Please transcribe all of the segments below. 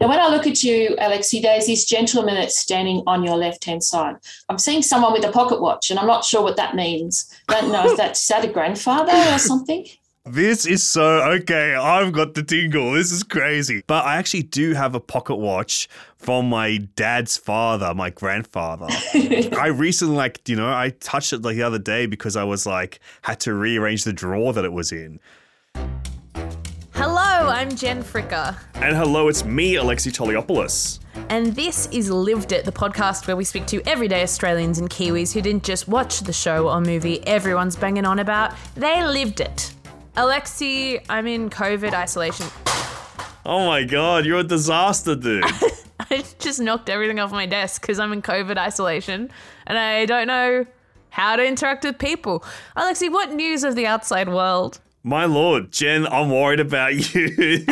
Now, when I look at you, Alexei, there's this gentleman that's standing on your left hand side. I'm seeing someone with a pocket watch, and I'm not sure what that means. I Don't know if that's is that a grandfather or something. This is so okay. I've got the tingle. This is crazy. But I actually do have a pocket watch from my dad's father, my grandfather. I recently, like, you know, I touched it like the other day because I was like, had to rearrange the drawer that it was in. Hello, I'm Gen Fricker. And hello, it's me, Alexei Toliopoulos. And this is Lived It, the podcast where we speak to everyday Australians and Kiwis who didn't just watch the show or movie everyone's banging on about, they lived it. Alexei, I'm in COVID isolation. Oh my god, you're a disaster, dude. I just knocked everything off my desk because I'm in COVID isolation and I don't know how to interact with people. Alexei, what news of the outside world? My lord, Gen, I'm worried about you.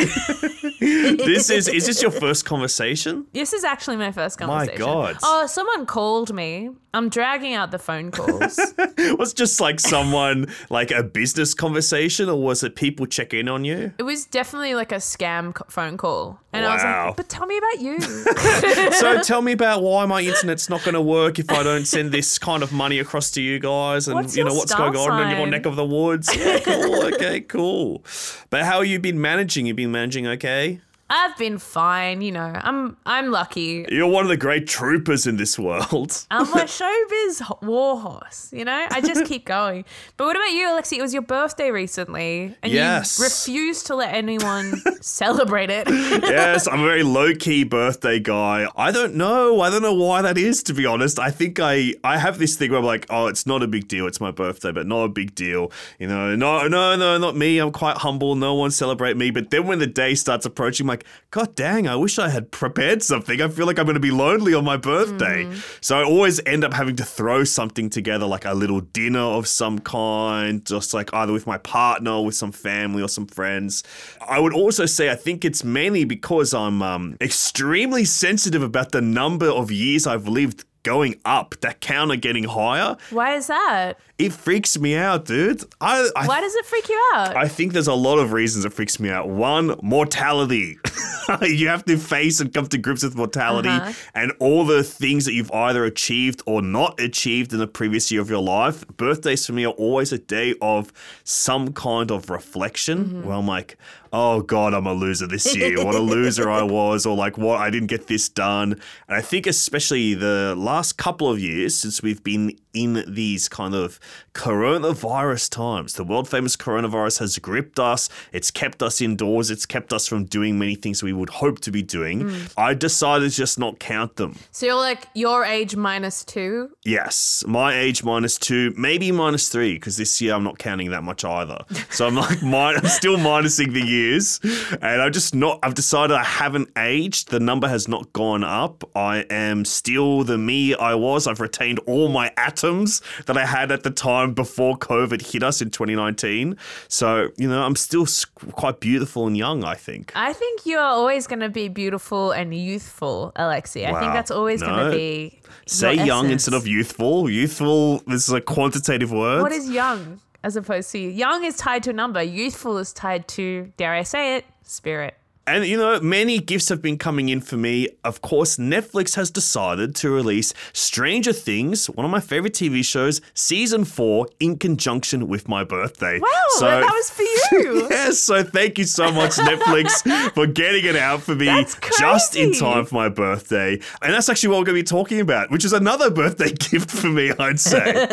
this is is this your first conversation? This is actually my first conversation. My God. Oh, someone called me. I'm dragging out the phone calls. was it just like someone like a business conversation or was it people check in on you? it was definitely like a scam phone call. And I was like, but tell me about you. so tell me about why my internet's not going to work if I don't send this kind of money across to you guys and What's you know what's going on in your neck of the woods. Yeah, cool. okay, cool. But how have you been managing? You've been managing okay? I've been fine, you know. I'm I'm lucky. You're one of the great troopers in this world. I'm a showbiz h- warhorse, you know? I just keep going. But what about you, Alexei? It was your birthday recently, and Yes. you refused to let anyone celebrate it. yes, I'm a very low key birthday guy. I don't know. I don't know why that is. To be honest, I think I I have this thing where I'm like, oh, it's not a big deal. It's my birthday, but not a big deal. You know, no, no, no, not me. I'm quite humble. No one celebrate me. But then when the day starts approaching, I'm like, God dang, I wish I had prepared something. I feel like I'm going to be lonely on my birthday. So I always end up having to throw something together, like a little dinner of some kind, just like either with my partner or with some family or some friends. I would also say I think it's mainly because I'm um, extremely sensitive about the number of years I've lived going up, that counter getting higher. Why is that? It freaks me out, dude. I, I Why does it freak you out? I think there's a lot of reasons it freaks me out. One, mortality. you have to face and come to grips with mortality Uh-huh. and all the things that you've either achieved or not achieved in the previous year of your life. Birthdays for me are always a day of some kind of reflection Mm-hmm. where I'm like, oh God, I'm a loser this year. What a loser I was, or like, what I didn't get this done. And I think, especially the last couple of years since we've been in these kind of coronavirus times. The world famous coronavirus has gripped us. It's kept us indoors. It's kept us from doing many things we would hope to be doing. Mm. I decided to just not count them. so you're like your age minus two? Yes, my age minus two, maybe minus three, because this year I'm not counting that much either. So I'm like, min- I'm still minusing the years, and I'm just not. I've decided I haven't aged. The number has not gone up. I am still the me I was. I've retained all my that I had at the time before COVID hit us in 2019. So you know, I'm still quite beautiful and young. I think. I think you are always going to be beautiful and youthful, Alexei. I think that's always going to be. Say young essence. instead of youthful. Youthful. This is a quantitative word. What is young as opposed to young is tied to a number, youthful is tied to, dare I say it, spirit. And you know, many gifts have been coming in for me. Of course, Netflix has decided to release Stranger Things, one of my favorite TV shows, season four, in conjunction with my birthday. Wow, so, that was for you. yes, so thank you so much, Netflix, for getting it out for me just in time for my birthday. And that's actually what we're going to be talking about, which is another birthday gift for me, I'd say.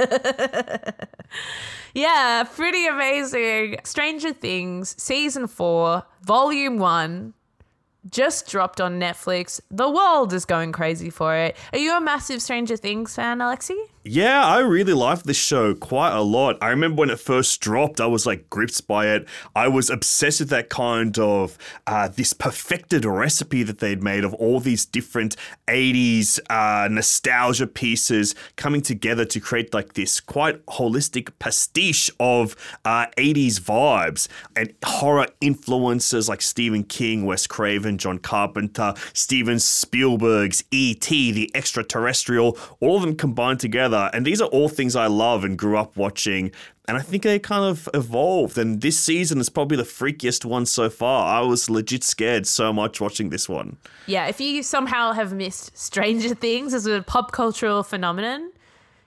Yeah, pretty amazing. Stranger Things, season four, volume one, just dropped on Netflix. The world is going crazy for it. Are you a massive Stranger Things fan, Alexei? Yeah, I really liked this show quite a lot. I remember when it first dropped, I was like gripped by it. I was obsessed with that kind of uh, this perfected recipe that they'd made of all these different 80s uh, nostalgia pieces coming together to create like this quite holistic pastiche of uh, 80s vibes and horror influences like Stephen King, Wes Craven, John Carpenter, Steven Spielberg's E.T., The Extraterrestrial, all of them combined together together. And these are all things I love and grew up watching. And I think they kind of evolved. And this season is probably the freakiest one so far. I was legit scared so much watching this one. Yeah, if you somehow have missed Stranger Things as a pop cultural phenomenon,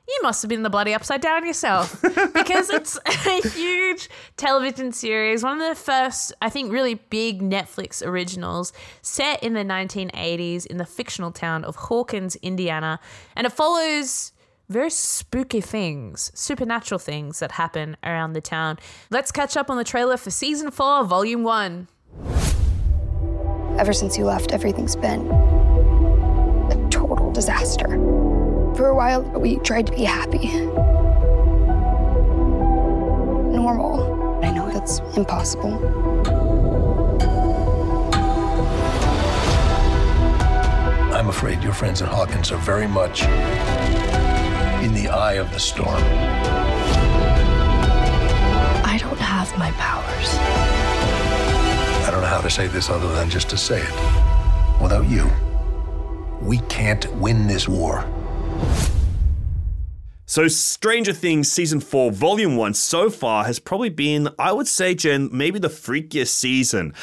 you must have been the bloody upside down yourself because it's a huge television series, one of the first, I think, really big Netflix originals set in the 1980s in the fictional town of Hawkins, Indiana. And it follows very spooky things, supernatural things that happen around the town. Let's catch up on the trailer for season four, volume one. Ever since you left, everything's been a total disaster. For a while, we tried to be happy. Normal. I know that's impossible. I'm afraid your friends at Hawkins are very much in the eye of the storm. I don't have my powers. I don't know how to say this other than just to say it. Without you, we can't win this war. So, Stranger Things Season 4, Volume 1 so far has probably been, I would say, Gen, maybe the freakiest season.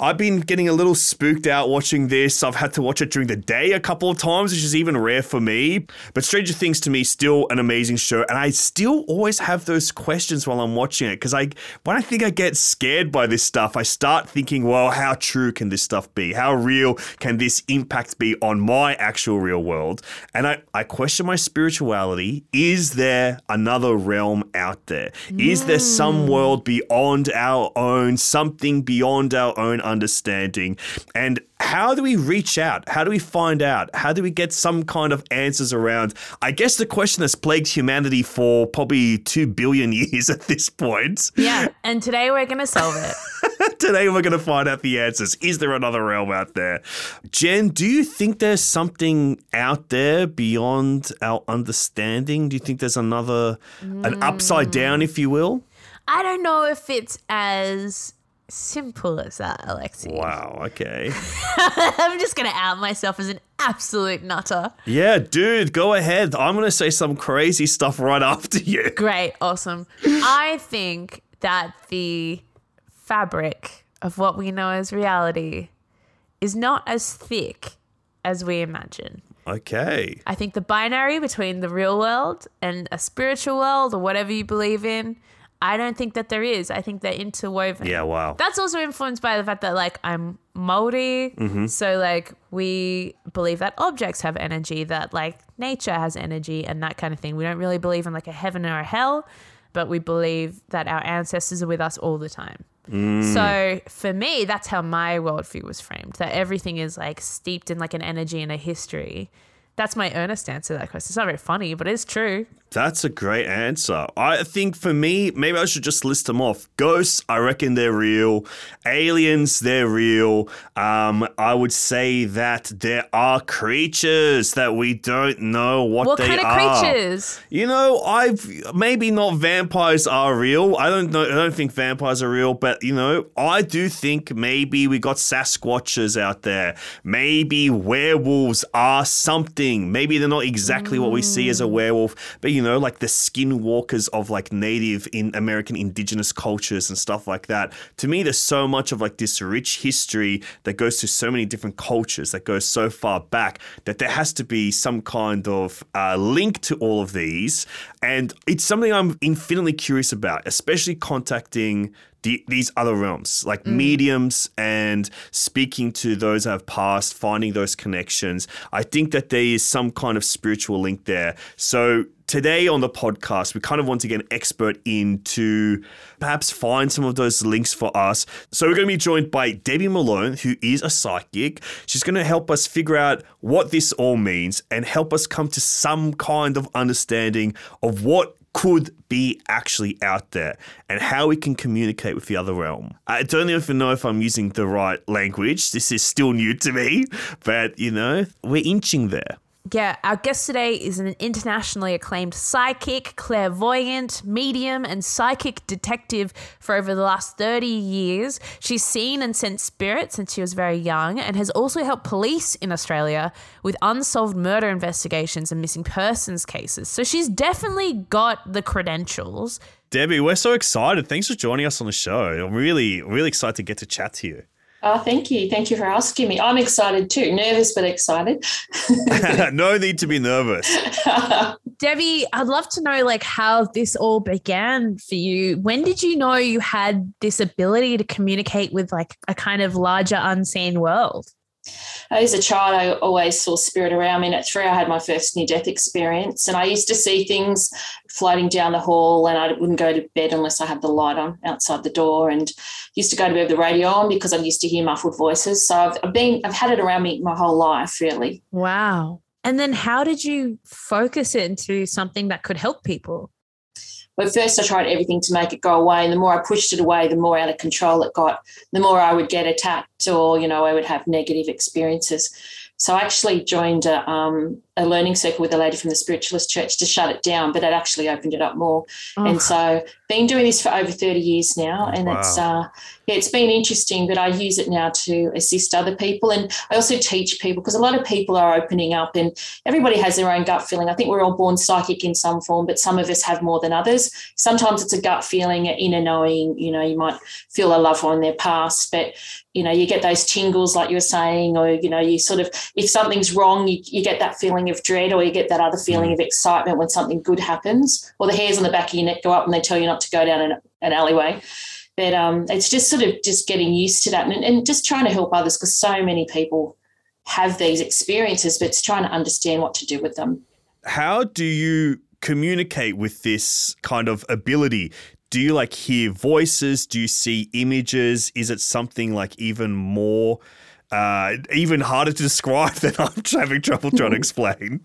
I've been getting a little spooked out watching this. I've had to watch it during the day a couple of times, which is even rare for me. But Stranger Things to me still an amazing show, and I still always have those questions while I'm watching it because I when I think I get scared by this stuff, I start thinking, well, how true can this stuff be? How real can this impact be on my actual real world? And I, I question my spirituality. Is there another realm out there? Is there some mm. world beyond our own, something beyond our own understanding? And how do we reach out? How do we find out? How do we get some kind of answers around? I guess the question that's plagued humanity for probably two billion years at this point. Yeah, and today we're going to solve it. Today we're going to find out the answers. Is there another realm out there? Gen, do you think there's something out there beyond our understanding? Do you think there's another, an upside down, if you will? Mm. I don't know if it's as simple as that, Alexei. Wow, okay. I'm just going to out myself as an absolute nutter. Yeah, dude, go ahead. I'm going to say some crazy stuff right after you. Great, awesome. I think that the fabric of what we know as reality is not as thick as we imagine. Okay. I think the binary between the real world and a spiritual world or whatever you believe in, I don't think that there is. I think they're interwoven. Yeah, wow. That's also influenced by the fact that like I'm Maori, mm-hmm. so like we believe that objects have energy, that like nature has energy and that kind of thing. We don't really believe in like a heaven or a hell, but we believe that our ancestors are with us all the time. Mm. So for me, that's how my worldview was framed. That everything is like steeped in like an energy and a history. That's my earnest answer to that question. It's not very funny, but it's true. That's a great answer. I think for me, maybe I should just list them off. Ghosts, I reckon they're real. Aliens, they're real. Um, I would say that there are creatures that we don't know what, What they kind of are. creatures? You know, I've maybe not vampires are real. I don't know. I don't think vampires are real, but you know, I do think maybe we got Sasquatches out there. Maybe werewolves are something. Maybe they're not exactly what we see as a werewolf, but you know, like the skinwalkers of like native in American indigenous cultures and stuff like that. To me, there's so much of like this rich history that goes to so many different cultures that goes so far back that there has to be some kind of uh, link to all of these. And it's something I'm infinitely curious about, especially contacting the, these other realms, like mm. mediums and speaking to those that have passed, finding those connections. I think that there is some kind of spiritual link there. So today on the podcast, we kind of want to get an expert in to perhaps find some of those links for us. So we're going to be joined by Debbie Malone, who is a psychic. She's going to help us figure out what this all means and help us come to some kind of understanding of what could be actually out there and how we can communicate with the other realm. I don't even know if I'm using the right language. This is still new to me, but you know, we're inching there. Yeah, our guest today is an internationally acclaimed psychic, clairvoyant, medium, and psychic detective for over the last 30 years. She's seen and sent spirits since she was very young and has also helped police in Australia with unsolved murder investigations and missing persons cases. So she's definitely got the credentials. Debbie, we're so excited. Thanks for joining us on the show. I'm really, really excited to get to chat to you. Oh, thank you. Thank you for asking me. I'm excited too. Nervous, but excited. no need to be nervous. Debbie, I'd love to know like how this all began for you. When did you know you had this ability to communicate with like a kind of larger unseen world? As a child, I always saw spirit around me. And at three, I had my first near death experience. And I used to see things floating down the hall, and I wouldn't go to bed unless I had the light on outside the door. And used to go to bed with the radio on because I used to hear muffled voices. So I've, I've been, I've had it around me my whole life, really. Wow. And then how did you focus it into something that could help people? But first, I tried everything to make it go away. And the more I pushed it away, the more out of control it got, the more I would get attacked or, you know, I would have negative experiences. So I actually joined a, um, a learning circle with a lady from the Spiritualist Church to shut it down, but it actually opened it up more. Oh. And so been doing this for over 30 years now. And wow. it's uh, yeah, it's been interesting, but I use it now to assist other people. And I also teach people because a lot of people are opening up and everybody has their own gut feeling. I think we're all born psychic in some form, but some of us have more than others. Sometimes it's a gut feeling, an inner knowing, you know, you might feel a loved one in their past, but you know, you get those tingles like you were saying, or you know, you sort of if something's wrong, you, you get that feeling of dread or you get that other feeling mm. of excitement when something good happens, or the hairs on the back of your neck go up and they tell you not to go down an, an alleyway. But um, it's just sort of just getting used to that and, and just trying to help others because so many people have these experiences, but it's trying to understand what to do with them. How do you communicate with this kind of ability? Do you like hear voices? Do you see images? Is it something like even more uh, even harder to describe than I'm having trouble trying to explain.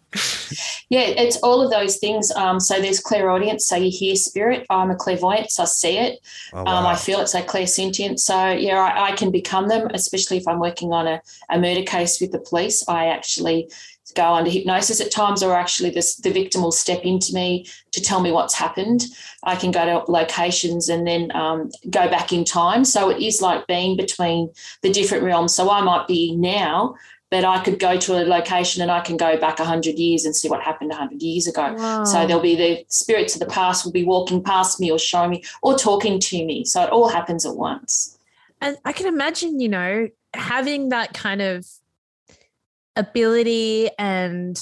Yeah, it's all of those things. Um, so there's clairaudience, so you hear spirit. I'm a clairvoyant, so I see it. Oh, wow. um, I feel it's a clairsentient. So yeah, I, I, can become them, especially if I'm working on a, a murder case with the police. I actually go under hypnosis at times, or actually this, the victim will step into me to tell me what's happened. I can go to locations and then um, go back in time. So it is like being between the different realms. So I might be now, but I could go to a location and I can go back 100 years and see what happened 100 years ago. Wow. So there'll be the spirits of the past will be walking past me or showing me or talking to me. So it all happens at once. And I can imagine, you know, having that kind of ability and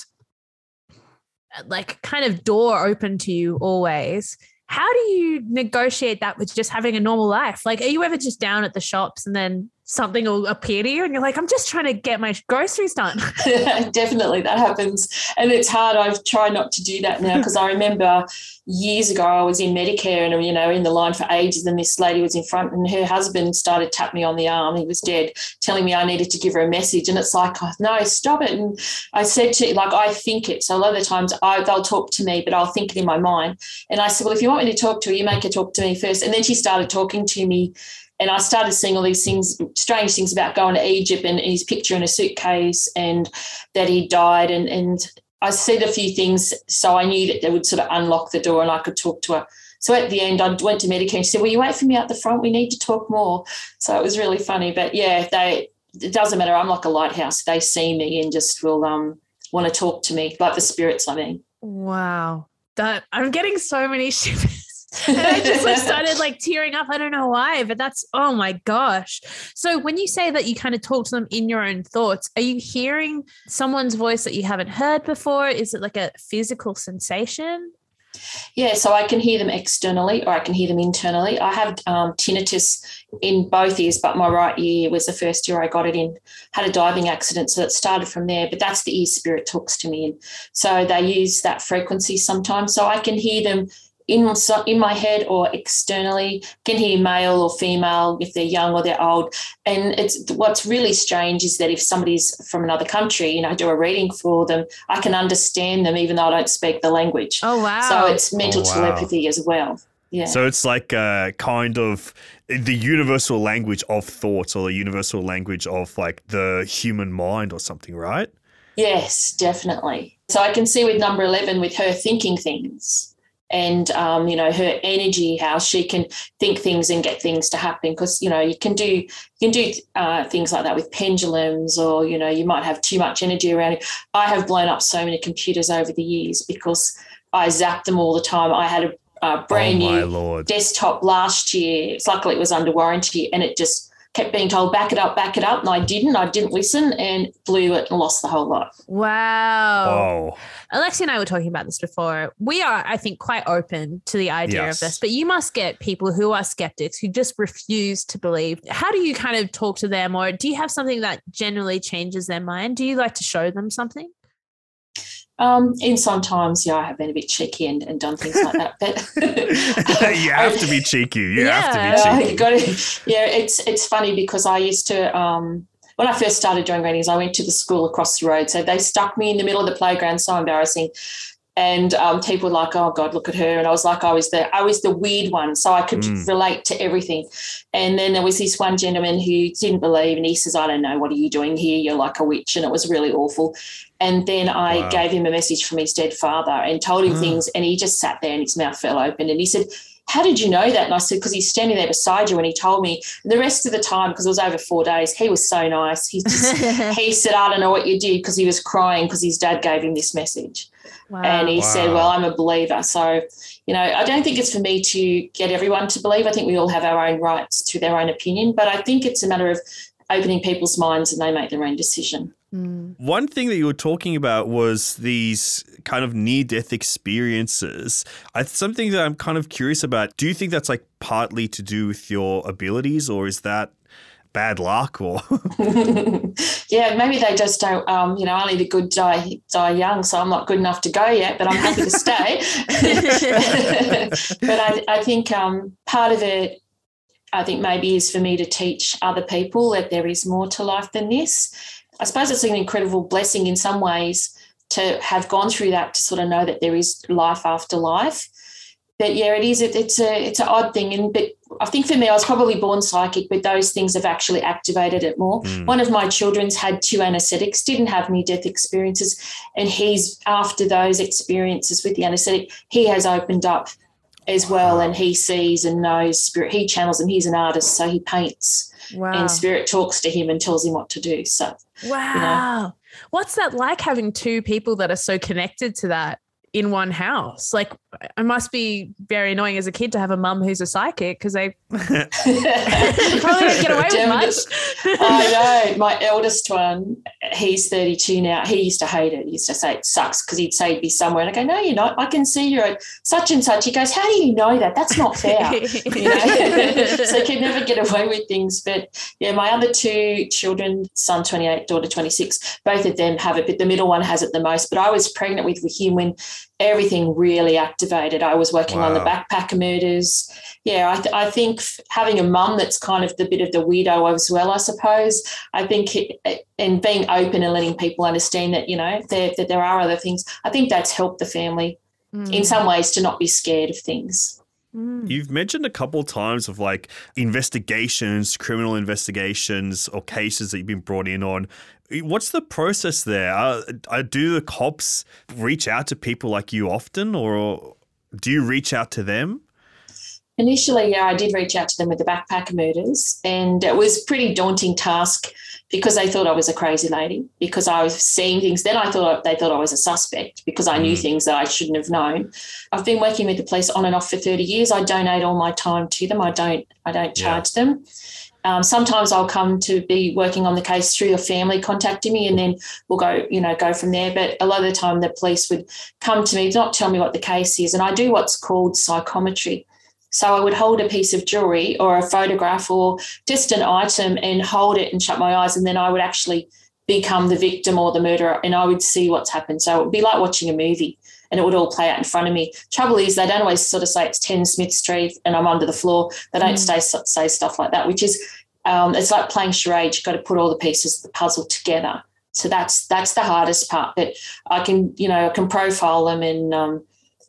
uh, like kind of door open to you always how do you negotiate that with just having a normal life? Like are you ever just down at the shops and then something will appear to you and you're like i'm just trying to get my groceries done. Definitely that happens. And it's hard. I've tried not to do that now because i remember years ago I was in Medicare and you know in the line for ages and this lady was in front and her husband started tap me on the arm. He was dead telling me I needed to give her a message. And it's like oh, no stop it. And I said to like I think it. So a lot of the times I, they'll talk to me but I'll think it in my mind. And I said well if you want me to talk to her you make her talk to me first. And then she started talking to me and I started seeing all these things, strange things about going to Egypt and his picture in a suitcase and that he died and and I said a few things, so I knew that they would sort of unlock the door and I could talk to her. So at the end, I went to Medicare and she said, Will you wait for me out the front? We need to talk more. So it was really funny. But yeah, they it doesn't matter. I'm like a lighthouse. They see me and just will um want to talk to me, like the spirits, I mean. Wow. That I'm getting so many shivers and I just like started like tearing up. I don't know why, but that's oh my gosh. So when you say that you kind of talk to them in your own thoughts, are you hearing someone's voice that you haven't heard before? Is it like a physical sensation? Yeah, so I can hear them externally or I can hear them internally. I have um, tinnitus in both ears, but my right ear was the first year I got it in. Had a diving accident, so it started from there. But that's the ear spirit talks to me, and so they use that frequency sometimes. So I can hear them in, in my head or externally can hear male or female if they're young or they're old and it's what's really strange is that if somebody's from another country you know I do a reading for them i can understand them even though i don't speak the language oh wow so it's mental oh, wow. telepathy as well yeah. So it's like a kind of the universal language of thoughts or the universal language of like the human mind or something, right? Yes, definitely. So I can see with number 11 with her thinking things and um, you know her energy how she can think things and get things to happen. Because you know you can do you can do uh, things like that with pendulums or you know you might have too much energy around it i have blown up so many computers over the years because i zap them all the time. I had a, a brand oh new lord. desktop last year. It's luckily it was under warranty and it just kept being told back it up back it up and i didn't i didn't listen and blew it and lost the whole lot Wow. Oh, Alexei and I were talking about this before. We are, I think, quite open to the idea Yes. of this, but you must get people who are skeptics who just refuse to believe. How do you kind of talk to them, or do you have something that generally changes their mind? Do you like to show them something? Um, and sometimes yeah i have been a bit cheeky and, and done things like that but you have to be cheeky. You have to be cheeky. got to, yeah, it's it's funny because I used to um, when I first started doing readings, I went to the school across the road, so they stuck me in the middle of the playground. So embarrassing, and um, people were like, "Oh God, look at her," and I was like, I was the I was the weird one, so I could Mm. relate to everything. And then there was this one gentleman who didn't believe, and he says, "I don't know, what are you doing here? You're like a witch," and it was really awful. And then I Wow. gave him a message from his dead father and told him Ah. things, and he just sat there and his mouth fell open, and he said how did you know that? And I said, because he's standing there beside you and he told me. And the rest of the time, because it was over four days, he was so nice. He just, he said, I don't know what you did because he was crying because his dad gave him this message. wow. And he said, Well, I'm a believer. So, you know, I don't think it's for me to get everyone to believe. I think we all have our own rights to their own opinion. But I think it's a matter of opening people's minds and they make their own decision. Mm. One thing that you were talking about was these kind of near death experiences. I, something that I'm kind of curious about. Do you think that's like partly to do with your abilities, or is that bad luck? Or yeah, maybe they just don't. Um, you know, only the good die die young. So I'm not good enough to go yet, but I'm happy to stay. but I, I think um, part of it, I think maybe is for me to teach other people that there is more to life than this. I suppose it's an incredible blessing in some ways to have gone through that to sort of know that there is life after life. But yeah, it is. It, it's a it's an odd thing, and but I think for me, I was probably born psychic, but those things have actually activated it more. Mm. One of my children's had two anesthetics, didn't have near death experiences, and he's after those experiences with the anesthetic, he has opened up as well, and he sees and knows spirit. He channels, and he's an artist, so he paints, Wow. and spirit talks to him and tells him what to do. So Wow. What's that like having two people that are so connected to that in one house? Like, it must be very annoying as a kid to have a mum who's a psychic because they probably don't get away with Damn much. I know. My eldest one, he's 32 now. He used to hate it. He used to say it sucks because he'd say he'd be somewhere. And I go, no, you're not. I can see you're at such and such. He goes, how do you know that? That's not fair. you know? so he could never get away with things. But yeah, my other two children, son 28, daughter 26, both of them have it, but the middle one has it the most. But I was pregnant with, with him when everything really activated. I was working on the backpacker murders. Yeah, I, th- I think f- having a mum that's kind of the bit of the weirdo as well, I suppose. I think, it, and being open and letting people understand that, you know, there, that there are other things, I think that's helped the family mm. in some ways to not be scared of things. Mm. You've mentioned a couple times of like investigations, criminal investigations, or cases that you've been brought in on. What's the process there? Uh, uh, do the cops reach out to people like you often, or do you reach out to them? Initially, yeah, I did reach out to them with the backpacker murders, and it was a pretty daunting task because they thought I was a crazy lady because I was seeing things. Then I thought they thought I was a suspect because I knew Mm. things that I shouldn't have known. I've been working with the police on and off for thirty years. I donate all my time to them. I don't. I don't Yeah. charge them. Um, sometimes I'll come to be working on the case through a family contacting me, and then we'll go, you know, go from there. But a lot of the time, the police would come to me, not tell me what the case is, and I do what's called psychometry. So I would hold a piece of jewelry or a photograph or just an item and hold it and shut my eyes, and then I would actually become the victim or the murderer, and I would see what's happened. So it would be like watching a movie, and it would all play out in front of me. Trouble is, they don't always sort of say it's ten Smith Street and I'm under the floor. They don't Mm. say say stuff like that, which is um, it's like playing charades. You've got to put all the pieces of the puzzle together. So that's that's the hardest part. But I can, you know, I can profile them and um,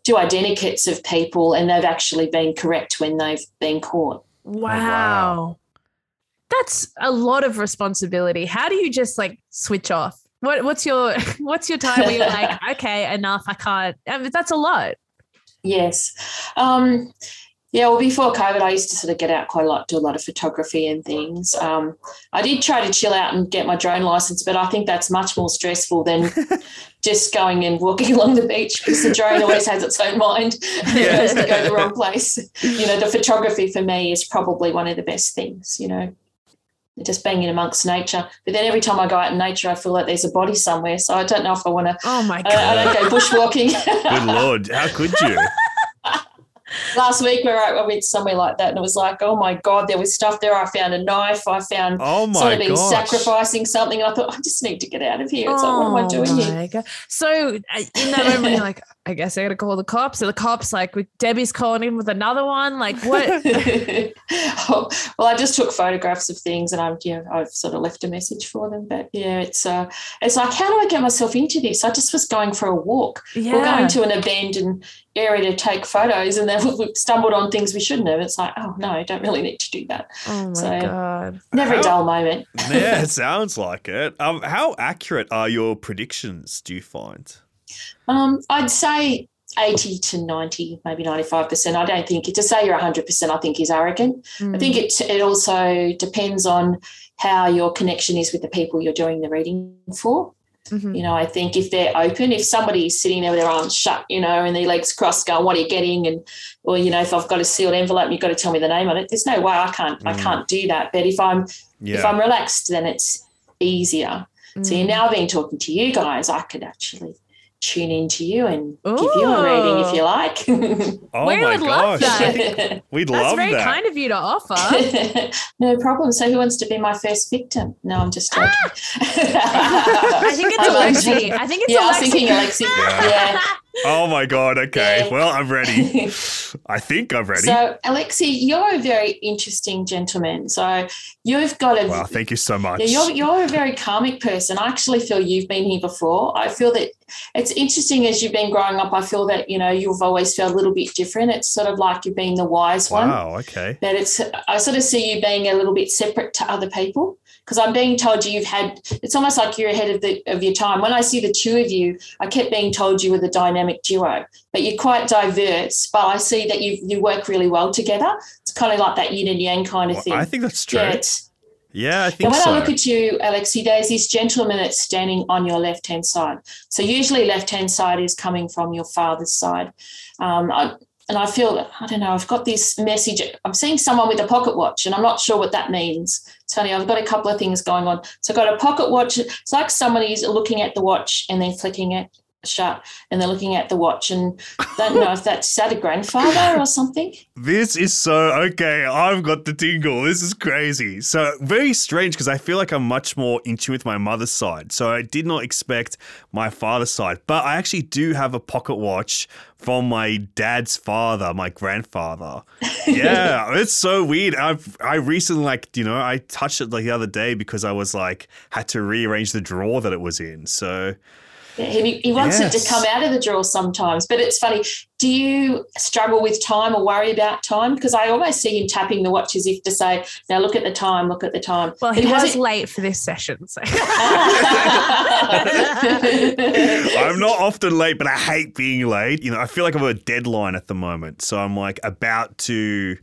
do identikits of people, and they've actually been correct when they've been caught. Wow. That's a lot of responsibility. How do you just like switch off? What what's your what's your time where you're like, okay, enough, I can't. I mean, that's a lot. Yes. Um, yeah, well, before COVID, I used to sort of get out quite a lot, do a lot of photography and things. Um, I did try to chill out and get my drone license, but I think that's much more stressful than just going and walking along the beach because the drone always has its own mind and it goes to go the wrong place. You know, the photography for me is probably one of the best things, you know, just being in amongst nature. But then every time I go out in nature, I feel like there's a body somewhere. So I don't know if I want to, Oh my I, god. I don't go bushwalking. Good lord, how could you? last week where I, went somewhere like that and it was like, oh my God, there was stuff there. I found a knife. I found Oh my somebody gosh. sacrificing something. And I thought, I just need to get out of here. It's like, what am I doing here? Oh God. So uh, in that moment, you're like, I guess I gotta call the cops. So the cops, like, with Debbie's calling in with another one. Like, what? Oh, well, I just took photographs of things and I've, yeah, I've sort of left a message for them. But yeah, it's uh, it's like, how do I get myself into this? I just was going for a walk or yeah. going to an abandoned area to take photos and then we stumbled on things we shouldn't have. It's like, oh no, I don't really need to do that. oh my so- god. Never How- a dull moment. yeah, it sounds like it. Um, how accurate are your predictions? Do you find? Um, I'd say 80 to 90, maybe 95%. I don't think to say you're 100%, I think is arrogant. Mm. I think it, it also depends on how your connection is with the people you're doing the reading for. Mhm. You know, I think if they're open, if somebody's sitting there with their arms shut, you know, and their legs crossed, going, "What are you getting?" and or you know, if I've got a sealed envelope, and you've got to tell me the name on it. There's no way I can't I Mm. can't do that. But if I'm if I'm relaxed, then it's easier. So Mm. now being talking to you guys, I could actually tune into you and give you a reading if you like. Oh We my would love that. We'd love that. That's love very that. kind of you to offer. no problem. So who wants to be my first victim? No, I'm just joking. Ah! I think it's I'm Alexei. I think it's yeah, I was thinking Alexei. Yeah. Oh my god. Okay. Yeah. Well, I'm ready. I think I'm ready. So, Alexei, you're a very interesting gentleman. So, you've got a wow. Thank you so much. yeah, you're, you're a very karmic person. I actually feel you've been here before. I feel that it's interesting as you've been growing up. I feel that, you know, you've always felt a little bit different. It's sort of like you've been the wise one. wow. Okay. That it's, I sort of see you being a little bit separate to other people because I'm being told you've had, it's almost like you're ahead of, the, of your time. When I see the two of you, I kept being told you were the dynamic duo, but you're quite diverse. But I see that you you work really well together. It's kind of like that yin and yang kind of Well, thing. I think that's true. yeah, Yeah, I think when so. I look at you, Alexei, there's this gentleman that's standing on your left hand side. So usually left hand side is coming from your father's side. Um, I, and I feel that, I don't know, I've got this message. I'm seeing someone with a pocket watch, and I'm not sure what that means. Funny, I've got a couple of things going on. So I've got a pocket watch. It's like somebody's looking at the watch and then flicking it shut, and they're looking at the watch, and don't know if that's that a grandfather or something. This is so okay. I've got the tingle. This is crazy. So very strange because I feel like I'm much more in tune with my mother's side. So I did not expect my father's side, but I actually do have a pocket watch from my dad's father, my grandfather. Yeah, it's so weird. I've I recently like you know I touched it like the other day because I was like had to rearrange the drawer that it was in. So He, he wants it to come out of the drawer sometimes, but it's funny. Do you struggle with time or worry about time? Because I almost see him tapping the watch as if to say, "Now look at the time, look at the time." Well, But he was late for this session. So. I'm not often late, but I hate being late. You know, I feel like I'm a deadline at the moment. So I'm like about to g-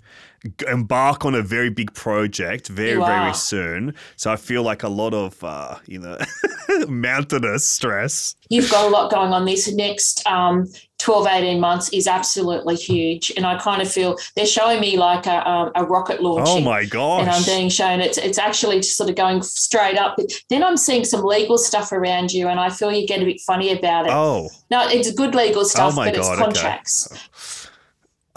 embark on a very big project very, very soon. So I feel like a lot of, uh, you know, mountainous stress. You've got a lot going on. This next um, 12, 18 months is absolutely huge, and I kind of feel they're showing me like a, um, a rocket launching. Oh my god! and I'm being shown it's it's actually just sort of going straight up. Then I'm seeing some legal stuff around you, and I feel you get a bit funny about it. Oh. No, it's good legal stuff, my but it's contracts. okay.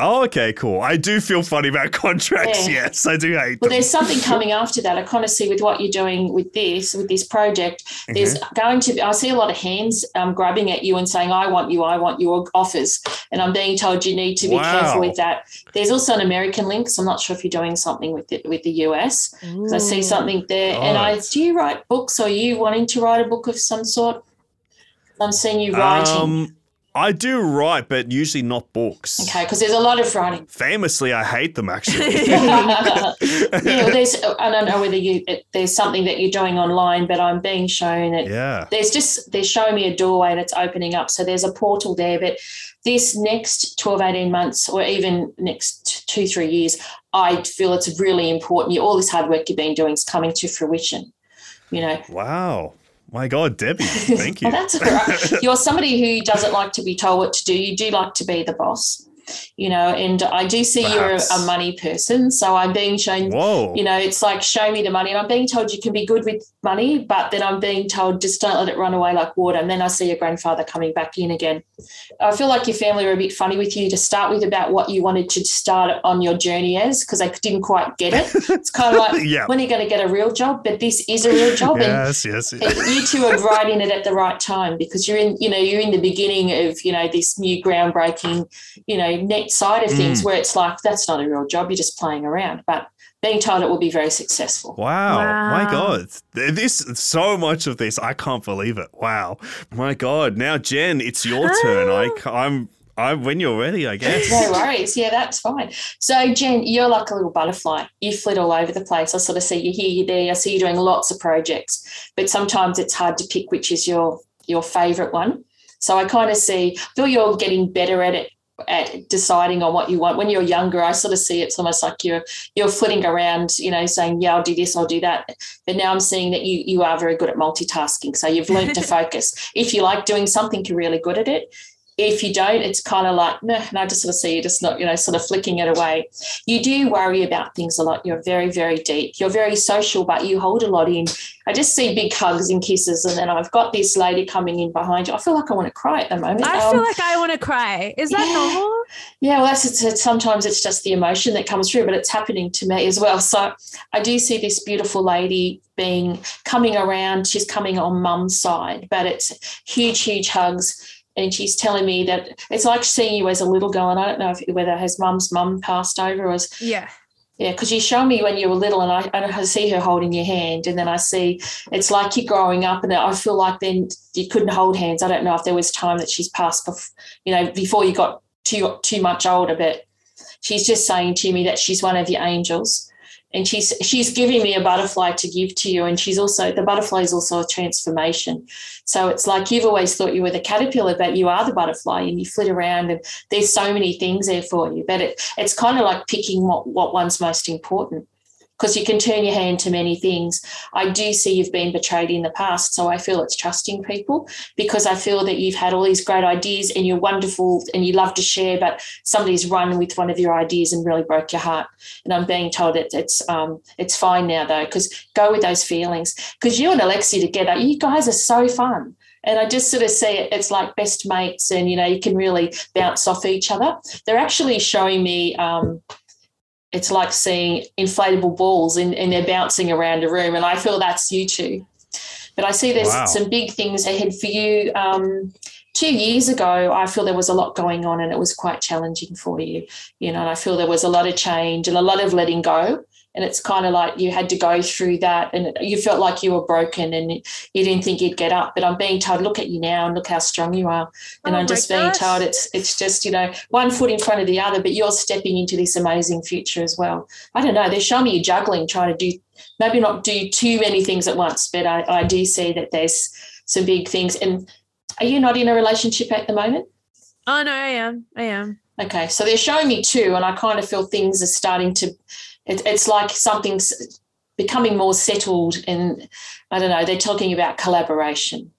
Oh, okay, cool. I do feel funny about contracts. Yeah. Yes, I do hate Well, them. there's something coming after that. I kind of see with what you're doing with this, with this project. There's going to be, I see a lot of hands um, grabbing at you and saying, I want you, I want your offers. And I'm being told you need to be Wow. careful with that. There's also an American link. So I'm not sure if you're doing something with it with the US. Because I see something there. And I, do you write books? Or are you wanting to write a book of some sort? I'm seeing you writing. Um, I do write, but usually not books. Okay, because there's a lot of writing. Famously, I hate them actually. yeah, well, there's I don't know whether you it, there's something that you're doing online, but I'm being shown it. yeah. There's just they're showing me a doorway that's opening up, so there's a portal there. But this next 12, 18 months, or even next two, three years, I feel it's really important. You, all this hard work you've been doing is coming to fruition. You know, Wow. My God, Debbie, thank you. Well, that's all right. You're somebody who doesn't like to be told what to do. You do like to be the boss, you know. And I do see you're a, a money person, so I'm being shown. Whoa. You know, it's like show me the money, and I'm being told you can be good with money, but then I'm being told just don't let it run away like water. And then I see your grandfather coming back in again. I feel like your family were a bit funny with you to start with about what you wanted to start on your journey as because they didn't quite get it. It's kind of like Yeah. when are you going to get a real job? But this is a real job, and yes, yes. and you two are right in it at the right time because you're in you know you're in the beginning of you know this new groundbreaking you know net side of things mm. where it's like that's not a real job you're just playing around but being told it will be very successful Wow. My God. This so much of this, I can't believe it. Wow. My God. Now, Gen, it's your turn. I, I'm I'm, when you're ready, I guess. no worries yeah that's fine so Gen you're like a little butterfly you flit all over the place i sort of see you here you there i see you doing lots of projects but sometimes it's hard to pick which is your your favorite one so i kind of see I feel you're getting better at it at deciding on what you want. When you're younger i sort of see it's almost like you're you're flitting around you know saying yeah i'll do this i'll do that. But now i'm seeing that you you are very good at multitasking. So you've learned to focus. If you like doing something you're really good at it if you don't, it's kind of like, nah, and I just sort of see you just not, you know, sort of flicking it away. You do worry about things a lot. You're very, very deep. You're very social, but you hold a lot in. I just see big hugs and kisses, and then I've got this lady coming in behind you. I feel like I want to cry at the moment. I Um, feel like I want to cry. Is that yeah. normal? yeah, well, that's it's, it's, sometimes it's just the emotion that comes through, but it's happening to me as well. So I do see this beautiful lady being coming around. She's coming on mum's side, but it's huge, huge hugs. And she's telling me that it's like seeing you as a little girl. And I don't know if, whether has mum's mum passed over or was Yeah. yeah, because you show me when you were little, and I, and I see her holding your hand, and then I see it's like you're growing up, and I feel like then you couldn't hold hands. I don't know if there was time that she's passed, bef- you know, before you got too too much older, but she's just saying to me that she's one of your angels, and she's she's giving me a butterfly to give to you, and she's also the butterfly is also a transformation. So it's like you've always thought you were the caterpillar, but you are the butterfly, and you flit around, and there's so many things there for you. But it, it's kind of like picking what, what one's most important because you can turn your hand to many things. I do see you've been betrayed in the past, so I feel it's trusting people because I feel that you've had all these great ideas and you're wonderful and you love to share, but somebody's run with one of your ideas and really broke your heart. And I'm being told that it's um, it's fine now though, because go with those feelings. Because you and Alexei together, you guys are so fun. And I just sort of see it, it's like best mates, and you know, you can really bounce off each other. They're actually showing me um, it's like seeing inflatable balls and, and they're bouncing around a room. And I feel that's you two. But I see there's Wow. some big things ahead for you. Um, two years ago, I feel there was a lot going on and it was quite challenging for you. You know, and I feel there was a lot of change and a lot of letting go. And it's kind of like you had to go through that and you felt like you were broken and you didn't think you'd get up. But I'm being told, look at you now and look how strong you are. And Oh I'm just being gosh. told it's it's just, you know, one foot in front of the other, but you're stepping into this amazing future as well. I don't know. They're showing me juggling, trying to do maybe not do too many things at once, but I, I do see that there's some big things. And are you not in a relationship at the moment? Oh no, I am. I am. Okay, so they're showing me two, and I kind of feel things are starting to. It, it's like something's becoming more settled, and I don't know. They're talking about collaboration,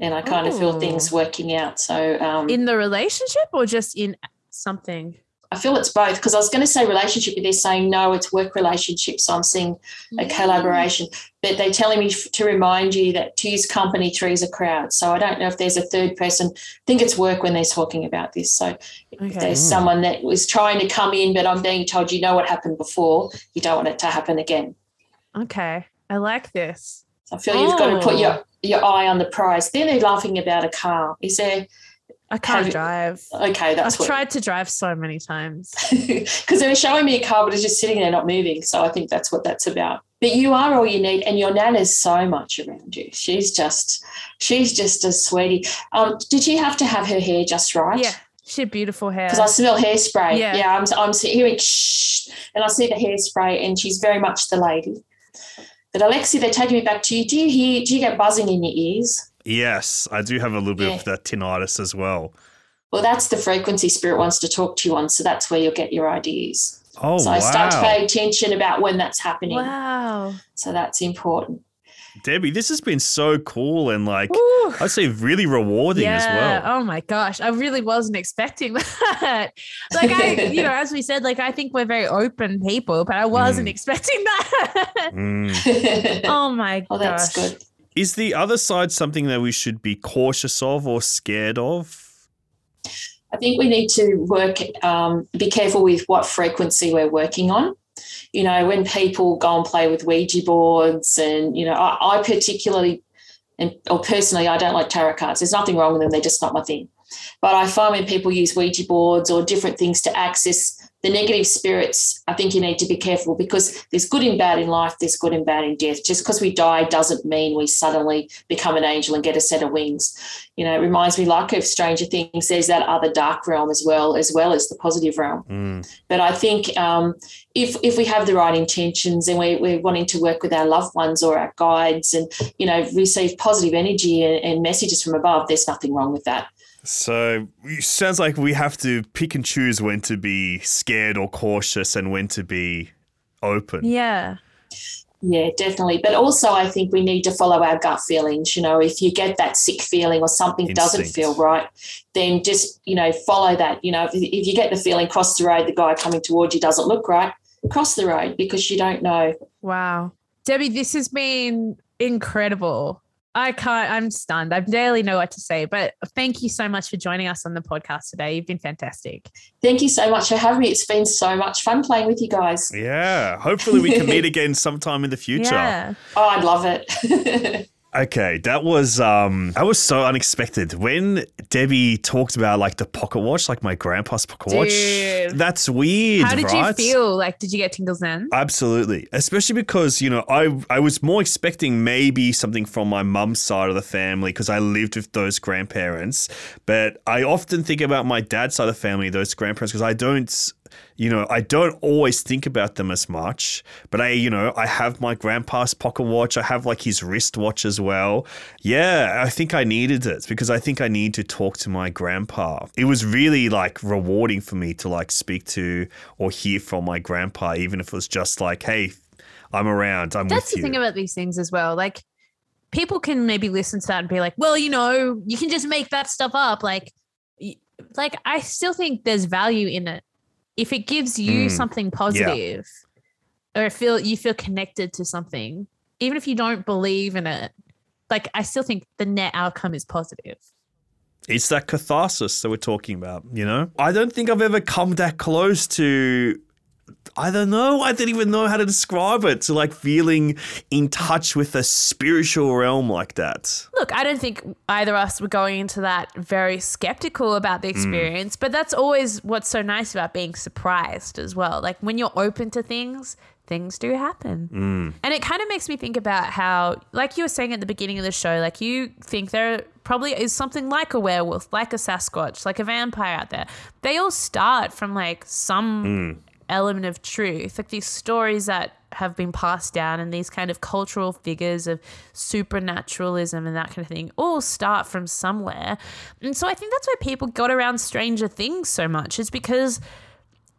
and I kind of feel Oh. things working out. So um, In the relationship or just in something? I feel it's both because I was going to say relationship, but they're saying no, it's work relationship. So I'm seeing a collaboration, but they're telling me f- to remind you that two's company, three's a crowd. So I don't know if there's a third person. I think it's work when they're talking about this. So if Okay. there's mm. someone that was trying to come in, but I'm being told you know what happened before, you don't want it to happen again. Okay. I like this. I feel you've got to put Oh. your your eye on the prize. Then they're laughing about a car. Is there I can't Have- drive. Okay, that's I've what. tried to drive so many times. because they were showing me a car, but it's just sitting there not moving. So I think that's what that's about. But you are all you need, and your nana's so much around you. She's just, she's just a sweetie. Um, did she have to have her hair just right? Yeah, she had beautiful hair. Because I smell hairspray. Yeah. Yeah, I'm, I'm hearing shh, and I see the hairspray, and she's very much the lady. But Alexei, they're taking me back to you. Do you hear? Do you get buzzing in your ears? Yes, I do have a little bit Yeah. of that tinnitus as well. Well, that's the frequency spirit wants to talk to you on. So that's where you'll get your ideas. Oh so wow, I start to pay attention about when that's happening. wow. So that's important. Debbie, this has been so cool and like Woo. I'd say really rewarding yeah. as well. Oh my gosh. I really wasn't expecting that. like I, you know, as we said, like I think we're very open people, but I wasn't Mm. expecting that. Mm. oh my oh, that's good. Is the other side something that we should be cautious of or scared of? I think we need to work, um, be careful with what frequency we're working on. You know, when people go and play with Ouija boards, and, you know, I, I particularly, and or personally, I don't like tarot cards. There's nothing wrong with them, they're just not my thing. But I find when people use Ouija boards or different things to access the negative spirits, I think you need to be careful because there's good and bad in life, there's good and bad in death. Just because we die doesn't mean we suddenly become an angel and get a set of wings. You know, it reminds me like of Stranger Things, there's that other dark realm as well, as well as the positive realm. Mm. But I think um, if if we have the right intentions and we, we're wanting to work with our loved ones or our guides and, you know, receive positive energy and, and messages from above, there's nothing wrong with that. So it sounds like we have to pick and choose when to be scared or cautious and when to be open. Yeah. Yeah, definitely. But also, I think we need to follow our gut feelings. You know, if you get that sick feeling or something doesn't feel right, then just, you know, follow that. You know, if, if you get the feeling cross the road, the guy coming towards you doesn't look right, cross the road because you don't know. Wow. Debbie, this has been incredible. I can't, I'm stunned. I barely know what to say, but thank you so much for joining us on the podcast today. You've been fantastic. Thank you so much for having me. It's been so much fun playing with you guys. Yeah. Hopefully we can meet again sometime in the future. Yeah. Oh, I'd love it. Okay, that was um that was so unexpected. When Debbie talked about like the pocket watch, like my grandpa's pocket watch, that's weird, How did you feel? Like, did you get tingles then? Absolutely, especially because you know I I was more expecting maybe something from my mum's side of the family because I lived with those grandparents, but I often think about my dad's side of the family, those grandparents, because I don't. You know, I don't always think about them as much, but I, you know, I have my grandpa's pocket watch. I have like his wristwatch as well. Yeah, I think I needed it because I think I need to talk to my grandpa. It was really like rewarding for me to like speak to or hear from my grandpa, even if it was just like, hey, I'm around. I'm That's with the you. thing about these things as well. Like, people can maybe listen to that and be like, well, you know, you can just make that stuff up. Like, like I still think there's value in it. If it gives you Mm. something positive or feel you feel connected to something, even if you don't believe in it, like I still think the net outcome is positive. It's that catharsis that we're talking about, you know? I don't think I've ever come that close to I don't know. I didn't even know how to describe it. To like feeling in touch with a spiritual realm like that. Look, I don't think either of us were going into that very skeptical about the mm. experience, but that's always what's so nice about being surprised as well. Like when you're open to things, things do happen. Mm. And it kind of makes me think about how, like you were saying at the beginning of the show, like you think there probably is something like a werewolf, like a Sasquatch, like a vampire out there. They all start from like some mm. Element of truth, like these stories that have been passed down and these kind of cultural figures of supernaturalism and that kind of thing all start from somewhere. And so I think that's why people got around Stranger Things so much, is because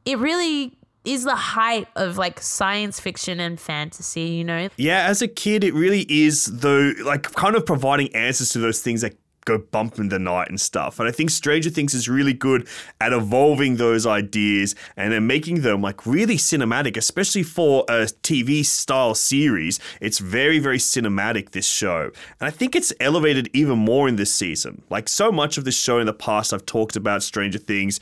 it really is the height of like science fiction and fantasy, you know? Yeah, as a kid, it really is though, like kind of providing answers to those things that go bump in the night and stuff. And I think Stranger Things is really good at evolving those ideas and then making them like really cinematic, especially for a TV style series. It's very, very cinematic, this show. And I think it's elevated even more in this season. Like so much of this show in the past, I've talked about Stranger Things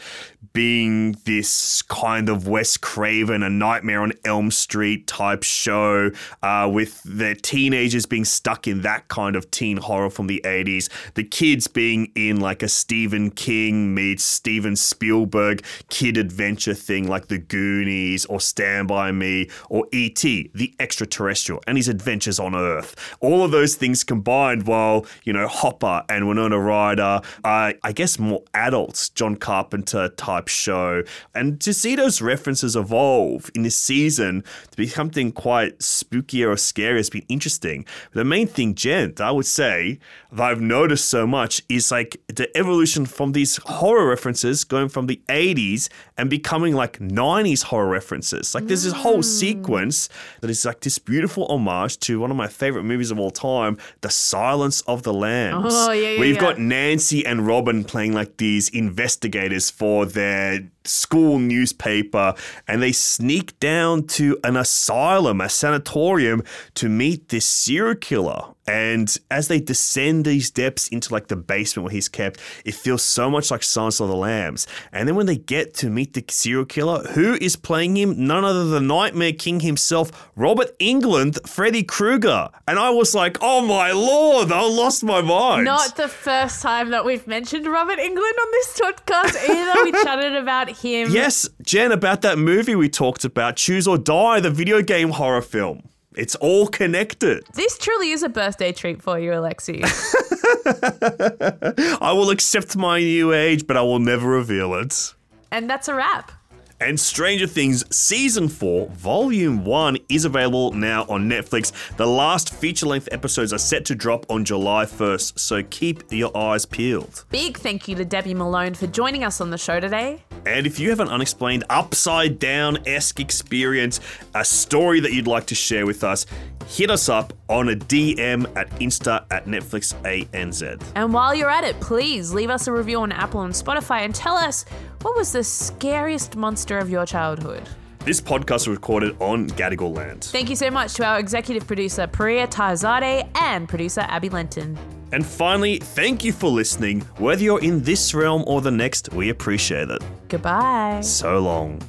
being this kind of Wes Craven, a Nightmare on Elm Street type show uh, with the teenagers being stuck in that kind of teen horror from the 80s, the kids being in like a Stephen King meets Steven Spielberg kid adventure thing like The Goonies or Stand By Me or E.T., the extraterrestrial, and his adventures on Earth. All of those things combined while, you know, Hopper and Winona Ryder are, I guess, more adults, John Carpenter type show. And to see those references evolve in this season to be something quite spookier or scary has been interesting. The main thing, Gen, I would say that I've noticed so much is like the evolution from these horror references going from the 80s and becoming like 90s horror references. Like there's this whole hmm. sequence that is like this beautiful homage to one of my favorite movies of all time, The Silence of the Lambs. Oh, yeah, yeah, Where you've yeah. got Nancy and Robin playing like these investigators for their school newspaper and they sneak down to an asylum, a sanatorium to meet this serial killer. And as they descend these depths into like the basement where he's kept, it feels so much like Silence of the Lambs. And then when they get to meet the serial killer, who is playing him? None other than Nightmare King himself, Robert Englund, Freddy Krueger. And I was like, oh my lord, I lost my mind. Not the first time that we've mentioned Robert Englund on this podcast either. we chatted about him. Yes, Gen, about that movie we talked about, Choose or Die, the video game horror film. It's all connected. This truly is a birthday treat for you, Alexei. I will accept my new age, but I will never reveal it. and that's a wrap. And Stranger Things Season 4, Volume 1 is available now on Netflix. The last feature length episodes are set to drop on July 1st, so keep your eyes peeled. Big thank you to Debbie Malone for joining us on the show today. And if you have an unexplained upside down esque experience, a story that you'd like to share with us, hit us up on a DM at Insta at Netflix ANZ. And while you're at it, please leave us a review on Apple and Spotify and tell us what was the scariest monster of your childhood. This podcast was recorded on Gadigal land. Thank you so much to our executive producer, Pariya Taherzadeh, and producer, Abbey Lenton. And finally, thank you for listening. Whether you're in this realm or the next, we appreciate it. Goodbye. So long.